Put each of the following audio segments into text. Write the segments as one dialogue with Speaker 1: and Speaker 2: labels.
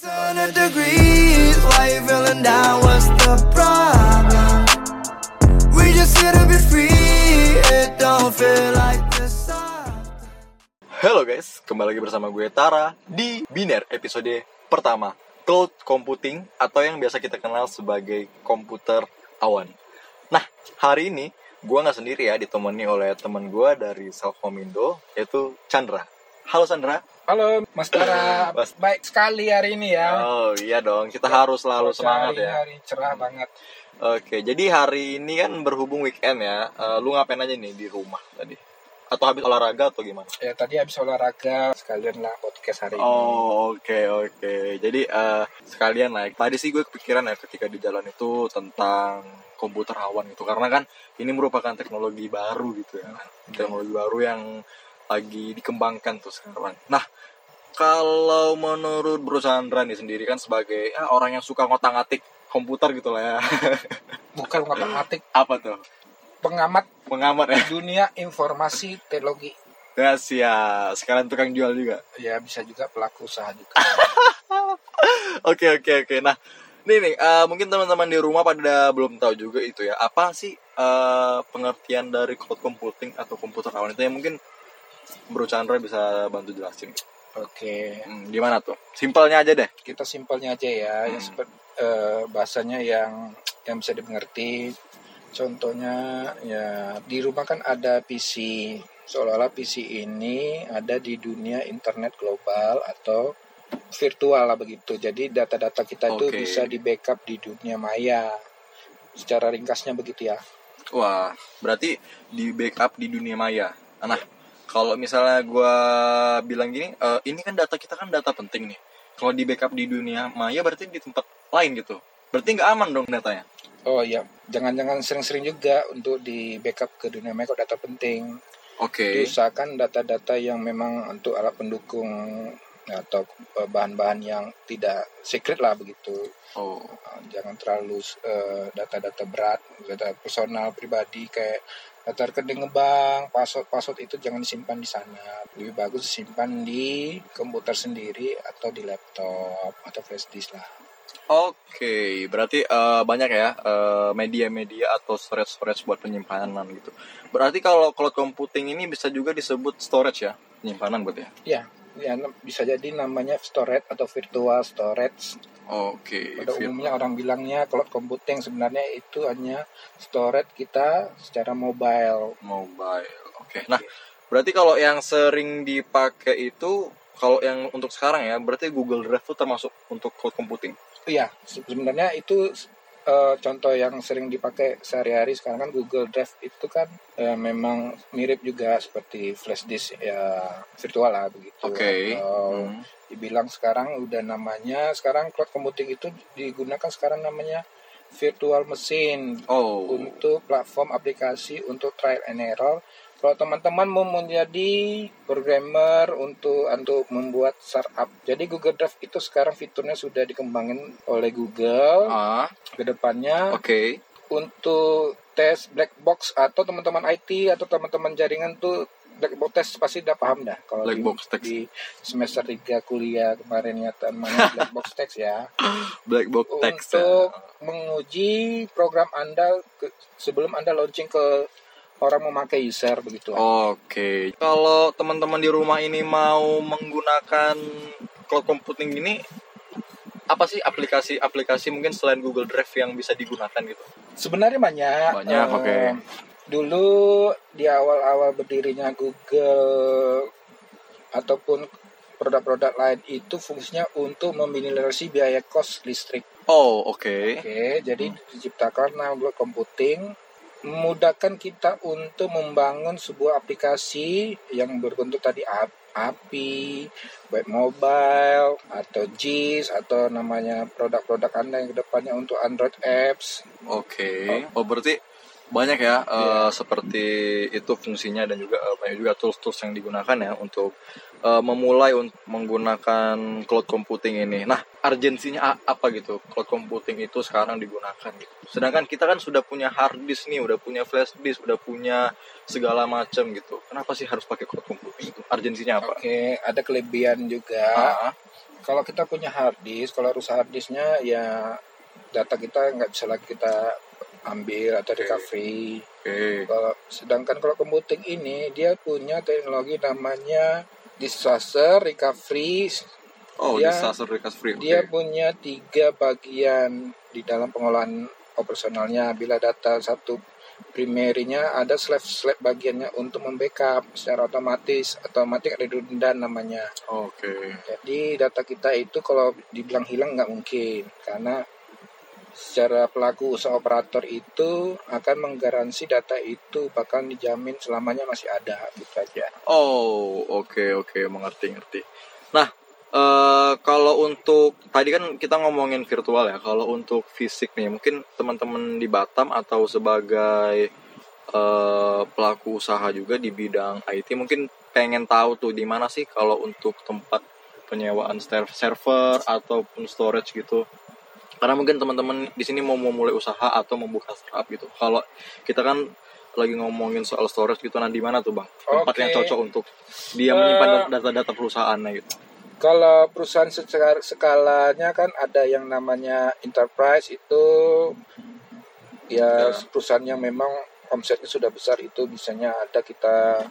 Speaker 1: 600 degrees, why you feeling down? What's the problem? We just here to be free, it don't feel like this.
Speaker 2: Halo guys, kembali lagi bersama gue Tara di Biner episode pertama Cloud Computing atau yang biasa kita kenal sebagai komputer awan. Nah, hari ini gue nggak sendiri ya, ditemani oleh teman gue dari Selfomindo yaitu Chandra. Halo Chandra.
Speaker 3: Halo Mas Tara,
Speaker 2: Mas-
Speaker 3: baik sekali hari ini ya.
Speaker 2: Oh iya dong, kita harus selalu semangat
Speaker 3: Hari-
Speaker 2: ya.
Speaker 3: Hari cerah banget.
Speaker 2: Oke, jadi hari ini kan berhubung weekend ya, eh, lu ngapain aja nih di rumah tadi? Atau habis olahraga atau gimana?
Speaker 3: Ya tadi habis olahraga sekalian lah podcast hari ini.
Speaker 2: Oh oke oke. Jadi eh, sekalian lah. Tadi sih gue kepikiran ya ketika di jalan itu tentang komputer awan gitu. Karena kan ini merupakan teknologi baru gitu ya. Teknologi baru yang lagi dikembangkan tuh sekarang. Nah kalau menurut Bro Chandra nih sendiri kan sebagai ya, orang yang suka ngotak-ngatik komputer gitu lah ya.
Speaker 3: Bukan ngotak-ngatik,
Speaker 2: Apa tuh?
Speaker 3: pengamat
Speaker 2: Pengamat ya.
Speaker 3: dunia informasi teknologi.
Speaker 2: Ya siap. Sekarang tukang jual juga.
Speaker 3: Ya bisa juga pelaku usaha juga.
Speaker 2: Oke oke oke. Nah, nih nih eh, mungkin teman-teman di rumah pada belum tahu juga itu ya. Apa sih eh, pengertian dari cloud computing atau komputer awan itu yang mungkin Bro Chandra bisa bantu jelasin.
Speaker 3: Oke,
Speaker 2: Hmm, gimana tuh? Simpelnya aja deh.
Speaker 3: kita simpelnya aja ya, yang
Speaker 2: Hmm.
Speaker 3: seperti eh, bahasanya yang yang bisa dimengerti. Contohnya ya di rumah kan ada PC. Seolah-olah PC ini ada di dunia internet global atau virtual lah begitu. Jadi data-data kita itu
Speaker 2: Oke.
Speaker 3: bisa di backup di dunia maya. Secara ringkasnya begitu ya.
Speaker 2: Wah, berarti di backup di dunia maya. Nah, kalau misalnya gua bilang gini, eh, ini kan data kita kan data penting nih. Kalau di backup di dunia maya berarti di tempat lain gitu. Berarti nggak aman dong datanya.
Speaker 3: Oh iya, jangan-jangan sering-sering juga untuk di backup ke dunia maya kok data penting.
Speaker 2: Oke.
Speaker 3: diusahakan data-data yang memang untuk alat pendukung atau eh, bahan-bahan yang tidak secret lah begitu
Speaker 2: Oh.
Speaker 3: Eh, jangan terlalu data-data berat data personal pribadi kayak data rekening bank password password itu jangan disimpan di sana lebih bagus disimpan di komputer sendiri atau di laptop atau flash disk lah
Speaker 2: Oke, berarti eh, banyak ya eh, media-media atau storage-storage buat penyimpanan gitu. Berarti kalau cloud computing ini bisa juga disebut storage ya, penyimpanan buat ya.
Speaker 3: ya ya bisa jadi namanya storage atau virtual storage
Speaker 2: Oke.
Speaker 3: Pada
Speaker 2: fit-
Speaker 3: umumnya orang bilangnya cloud computing sebenarnya itu hanya storage kita secara mobile.
Speaker 2: Mobile. Oke. Nah, berarti kalau yang sering dipakai itu kalau yang untuk sekarang ya, berarti Google Drive itu termasuk untuk cloud computing.
Speaker 3: Iya, se- sebenarnya itu eh, contoh yang sering dipakai sehari-hari sekarang kan Google Drive itu kan eh, memang mirip juga seperti flash disk ya virtual lah begitu.
Speaker 2: Oke.
Speaker 3: Atau
Speaker 2: Hmm.
Speaker 3: dibilang sekarang udah namanya sekarang cloud computing itu digunakan sekarang namanya virtual machine.
Speaker 2: Oh.
Speaker 3: untuk platform aplikasi untuk trial and error. Kalau teman-teman mau menjadi programmer untuk untuk membuat startup, jadi Google Drive itu sekarang fiturnya sudah dikembangin oleh Google.
Speaker 2: Ah,
Speaker 3: Ke depannya
Speaker 2: oke.
Speaker 3: untuk tes black box atau teman-teman IT atau teman-teman jaringan tuh black box test pasti udah paham dah kalau
Speaker 2: Black
Speaker 3: di,
Speaker 2: box test.
Speaker 3: di semester 3 kuliah kemarin ya namanya black box text ya
Speaker 2: Black box text. ya.
Speaker 3: untuk menguji program Anda ke- sebelum Anda launching ke orang memakai user begitu.
Speaker 2: Oke, kalau teman-teman di rumah ini mau menggunakan cloud computing ini, apa sih aplikasi-aplikasi mungkin selain Google Drive yang bisa digunakan gitu?
Speaker 3: Sebenarnya banyak.
Speaker 2: Banyak,
Speaker 3: Eh,
Speaker 2: oke.
Speaker 3: Dulu di awal-awal berdirinya Google ataupun produk-produk lain itu fungsinya untuk meminimalisasi biaya kos listrik.
Speaker 2: Oh, oke.
Speaker 3: Oke, jadi diciptakan cloud computing memudahkan kita untuk membangun sebuah aplikasi yang berbentuk tadi ap- API, web mobile, atau JIS, atau namanya produk-produk Anda yang ke depannya untuk Android apps.
Speaker 2: Oke. Oh, berarti banyak ya eh,
Speaker 3: Iya.
Speaker 2: seperti itu fungsinya dan juga eh, banyak juga tools-tools yang digunakan ya untuk eh, memulai untuk menggunakan cloud computing ini. Nah, urgensinya apa gitu? Cloud computing itu sekarang digunakan gitu. Sedangkan kita kan sudah punya hard disk nih, udah punya flash disk, udah punya segala macam gitu. Kenapa sih harus pakai cloud computing itu? Urgensinya apa?
Speaker 3: Oke, ada kelebihan juga.
Speaker 2: Ah,
Speaker 3: kalau kita punya hard disk kalau rusak hard disknya ya data kita nggak bisa lagi kita ambil atau recovery
Speaker 2: Oke.
Speaker 3: kalau sedangkan kalau computing ini dia punya teknologi namanya disaster recovery
Speaker 2: Oh,
Speaker 3: Dia-
Speaker 2: disaster recovery. Oke.
Speaker 3: dia punya tiga bagian di dalam pengolahan operasionalnya bila data satu primerinya ada slab-slab bagiannya untuk membackup secara otomatis otomatis redundant namanya
Speaker 2: Oke.
Speaker 3: jadi data kita itu kalau dibilang hilang nggak mungkin karena secara pelaku usaha operator itu akan menggaransi data itu bahkan dijamin selamanya masih ada gitu aja.
Speaker 2: Oh, oke oke mengerti ngerti. Nah, eh kalau untuk tadi kan kita ngomongin virtual ya. Kalau untuk fisik nih, mungkin teman-teman di Batam atau sebagai eh pelaku usaha juga di bidang IT mungkin pengen tahu tuh di mana sih kalau untuk tempat penyewaan ser- server ataupun storage gitu. Karena mungkin teman-teman di sini mau memulai usaha atau membuka startup gitu. Kalau kita kan lagi ngomongin soal storage gitu, nah di mana tuh bang? Tempat
Speaker 3: Oke.
Speaker 2: yang cocok untuk dia
Speaker 3: Eh,
Speaker 2: menyimpan data-data perusahaannya gitu.
Speaker 3: Kalau perusahaan secara skalanya kan ada yang namanya enterprise itu ya,
Speaker 2: Ya.
Speaker 3: perusahaan yang memang omsetnya sudah besar itu biasanya ada kita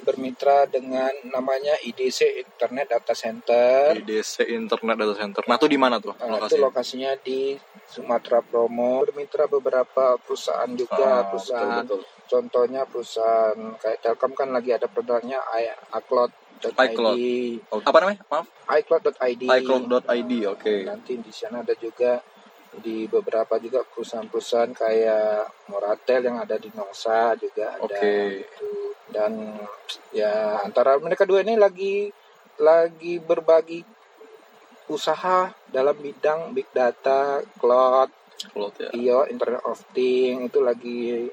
Speaker 3: bermitra dengan namanya IDC Internet Data Center.
Speaker 2: IDC Internet Data Center. Nah, itu di mana tuh
Speaker 3: Nah, itu
Speaker 2: lokasinya?
Speaker 3: lokasinya di Sumatera Promo. Bermitra beberapa perusahaan
Speaker 2: Ah,
Speaker 3: juga, perusahaan.
Speaker 2: betul, betul.
Speaker 3: Contohnya perusahaan kayak Telkom kan lagi ada produknya i- iCloud.id.
Speaker 2: iCloud. Oh, apa namanya? Maaf.
Speaker 3: iCloud.id.
Speaker 2: iCloud.id. Oke.
Speaker 3: Nanti di sana ada juga di beberapa juga perusahaan-perusahaan kayak Moratel yang ada di Nongsa juga ada
Speaker 2: Oke.
Speaker 3: gitu. Dan ya antara mereka dua ini lagi lagi berbagi usaha dalam bidang big data, cloud,
Speaker 2: Cloud ya.
Speaker 3: iya Internet of Things itu lagi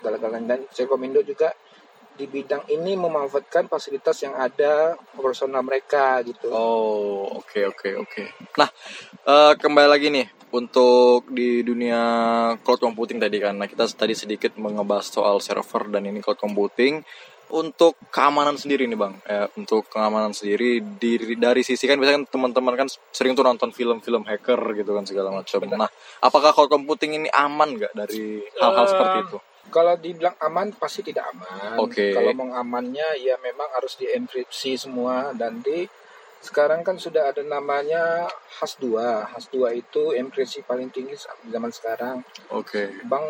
Speaker 3: galang-galang dan Telkomindo juga di bidang ini memanfaatkan fasilitas yang ada operasional mereka gitu.
Speaker 2: Oh, oke oke oke. Nah, eh, kembali lagi nih untuk di dunia cloud computing tadi kan. Nah, kita tadi sedikit mengebahas soal server dan ini cloud computing. Untuk keamanan sendiri nih bang, eh, untuk keamanan sendiri di, dari sisi kan biasanya kan teman-teman kan sering tuh nonton film-film hacker gitu kan segala macam. Nah, apakah cloud computing ini aman nggak dari hal-hal
Speaker 3: Eh,
Speaker 2: seperti itu?
Speaker 3: Kalau dibilang aman pasti tidak aman.
Speaker 2: Oke.
Speaker 3: Kalau mau amannya ya memang harus dienkripsi semua dan di sekarang kan sudah ada namanya khas 2 khas 2 itu impresi paling tinggi zaman sekarang.
Speaker 2: Oke. Okay.
Speaker 3: Bank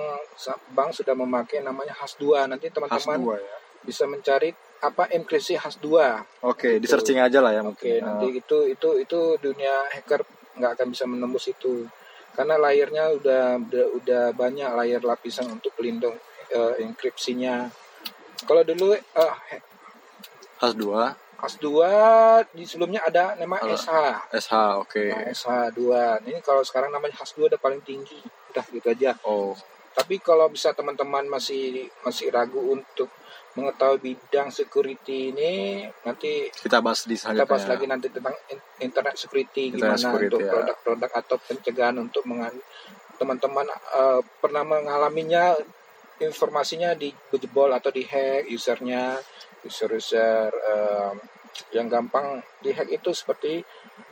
Speaker 3: bank sudah memakai namanya khas 2 Nanti teman-teman
Speaker 2: ya.
Speaker 3: bisa mencari apa impresi khas 2
Speaker 2: Oke, gitu. okay, di searching aja lah ya.
Speaker 3: Oke,
Speaker 2: okay,
Speaker 3: nanti oh. itu itu itu dunia hacker nggak akan bisa menembus itu. Karena layarnya udah udah, udah banyak layar lapisan untuk pelindung uh, enkripsinya. Kalau dulu eh,
Speaker 2: uh,
Speaker 3: HAS2 kelas 2 di sebelumnya ada nama
Speaker 2: uh,
Speaker 3: SH.
Speaker 2: SH, oke.
Speaker 3: Okay. SH 2. Ini kalau sekarang namanya kelas 2 udah paling tinggi. Udah gitu aja.
Speaker 2: Oh.
Speaker 3: Tapi kalau bisa teman-teman masih masih ragu untuk mengetahui bidang security ini nanti
Speaker 2: kita bahas di
Speaker 3: kita bahas lagi nanti tentang internet security
Speaker 2: internet
Speaker 3: gimana
Speaker 2: security,
Speaker 3: untuk
Speaker 2: ya.
Speaker 3: produk-produk ya. atau pencegahan untuk teman-teman uh, pernah mengalaminya informasinya dijebol atau dihack usernya user-user eh, yang gampang dihack itu seperti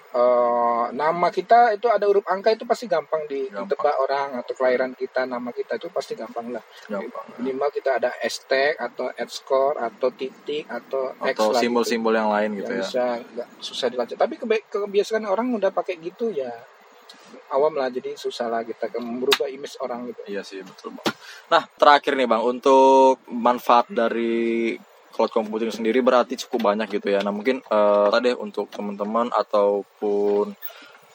Speaker 3: eh, nama kita itu ada huruf angka itu pasti gampang di- ditebak orang atau kelahiran kita nama kita itu pasti gampang lah.
Speaker 2: Gampang.
Speaker 3: minimal kita ada hashtag atau ad score atau titik atau X
Speaker 2: Atau
Speaker 3: gitu.
Speaker 2: simbol-simbol yang lain gitu
Speaker 3: yang
Speaker 2: ya.
Speaker 3: bisa nggak susah dilacak tapi kebiasaan orang udah pakai gitu ya awam lah jadi susah lah kita merubah image orang gitu
Speaker 2: Iya sih betul bang. Nah terakhir nih bang untuk manfaat dari cloud computing sendiri berarti cukup banyak gitu ya. Nah mungkin eh, tadi untuk teman-teman ataupun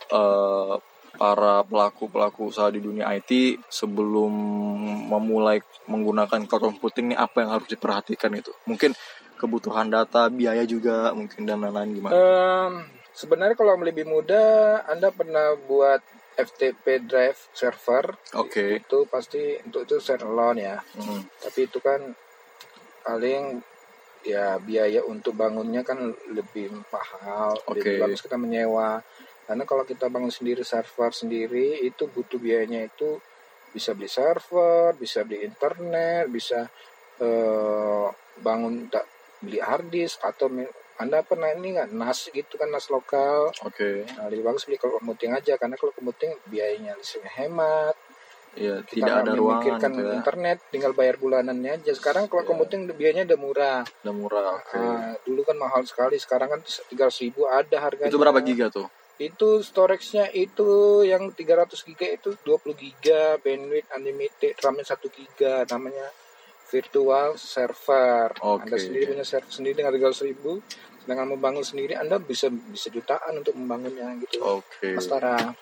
Speaker 2: eh, para pelaku pelaku usaha di dunia IT sebelum memulai menggunakan cloud computing ini apa yang harus diperhatikan itu? Mungkin kebutuhan data, biaya juga mungkin dan lain-lain gimana?
Speaker 3: Em, sebenarnya kalau lebih mudah anda pernah buat FTP drive server
Speaker 2: Oke.
Speaker 3: itu pasti untuk itu share alone ya
Speaker 2: Hmm.
Speaker 3: tapi itu kan paling ya biaya untuk bangunnya kan lebih mahal
Speaker 2: Oke.
Speaker 3: lebih bagus kita menyewa karena kalau kita bangun sendiri server sendiri itu butuh biayanya itu bisa beli server bisa beli internet bisa eh, bangun tak beli hard disk atau anda pernah ini nggak nas gitu kan nas lokal
Speaker 2: Oke.
Speaker 3: nah, lebih bagus beli kalau kemuting aja karena kalau kemuting biayanya listriknya hemat
Speaker 2: Iya,
Speaker 3: kita
Speaker 2: tidak ada
Speaker 3: nggak
Speaker 2: ruangan
Speaker 3: memikirkan
Speaker 2: gitu ya.
Speaker 3: internet tinggal bayar bulanannya aja sekarang kalau
Speaker 2: Iya.
Speaker 3: kemuting biayanya udah murah
Speaker 2: Udah murah. Oke.
Speaker 3: Ah, dulu kan mahal sekali sekarang kan tiga ribu ada harganya
Speaker 2: Itu berapa giga tuh?
Speaker 3: itu storage-nya itu yang 300 giga itu 20 giga bandwidth unlimited RAM-nya 1 giga namanya virtual server
Speaker 2: Oke.
Speaker 3: Anda sendiri punya server sendiri dengan 300 ribu dengan membangun sendiri Anda bisa bisa jutaan untuk membangunnya gitu
Speaker 2: Oke.
Speaker 3: Mas Tara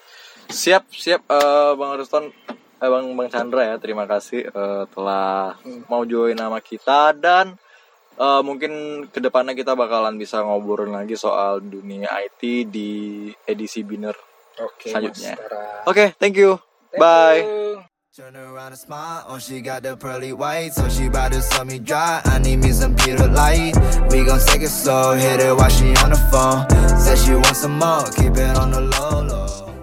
Speaker 2: Siap, siap eh, Bang Ruston eh, Bang Bang Chandra ya. Terima kasih eh, telah
Speaker 3: Hmm.
Speaker 2: mau join nama kita dan eh, mungkin ke depannya kita bakalan bisa ngobrol lagi soal dunia IT di edisi Biner.
Speaker 3: oke
Speaker 2: Selanjutnya. Oke, thank you.
Speaker 3: Thank
Speaker 2: Bye.
Speaker 3: you.
Speaker 1: Turn around and smile, oh she got the pearly white So she bout to sell me dry, I need me some Peter Light. We gon' take it slow, hit it while she on the phone. Said she want some more, keep it on the low low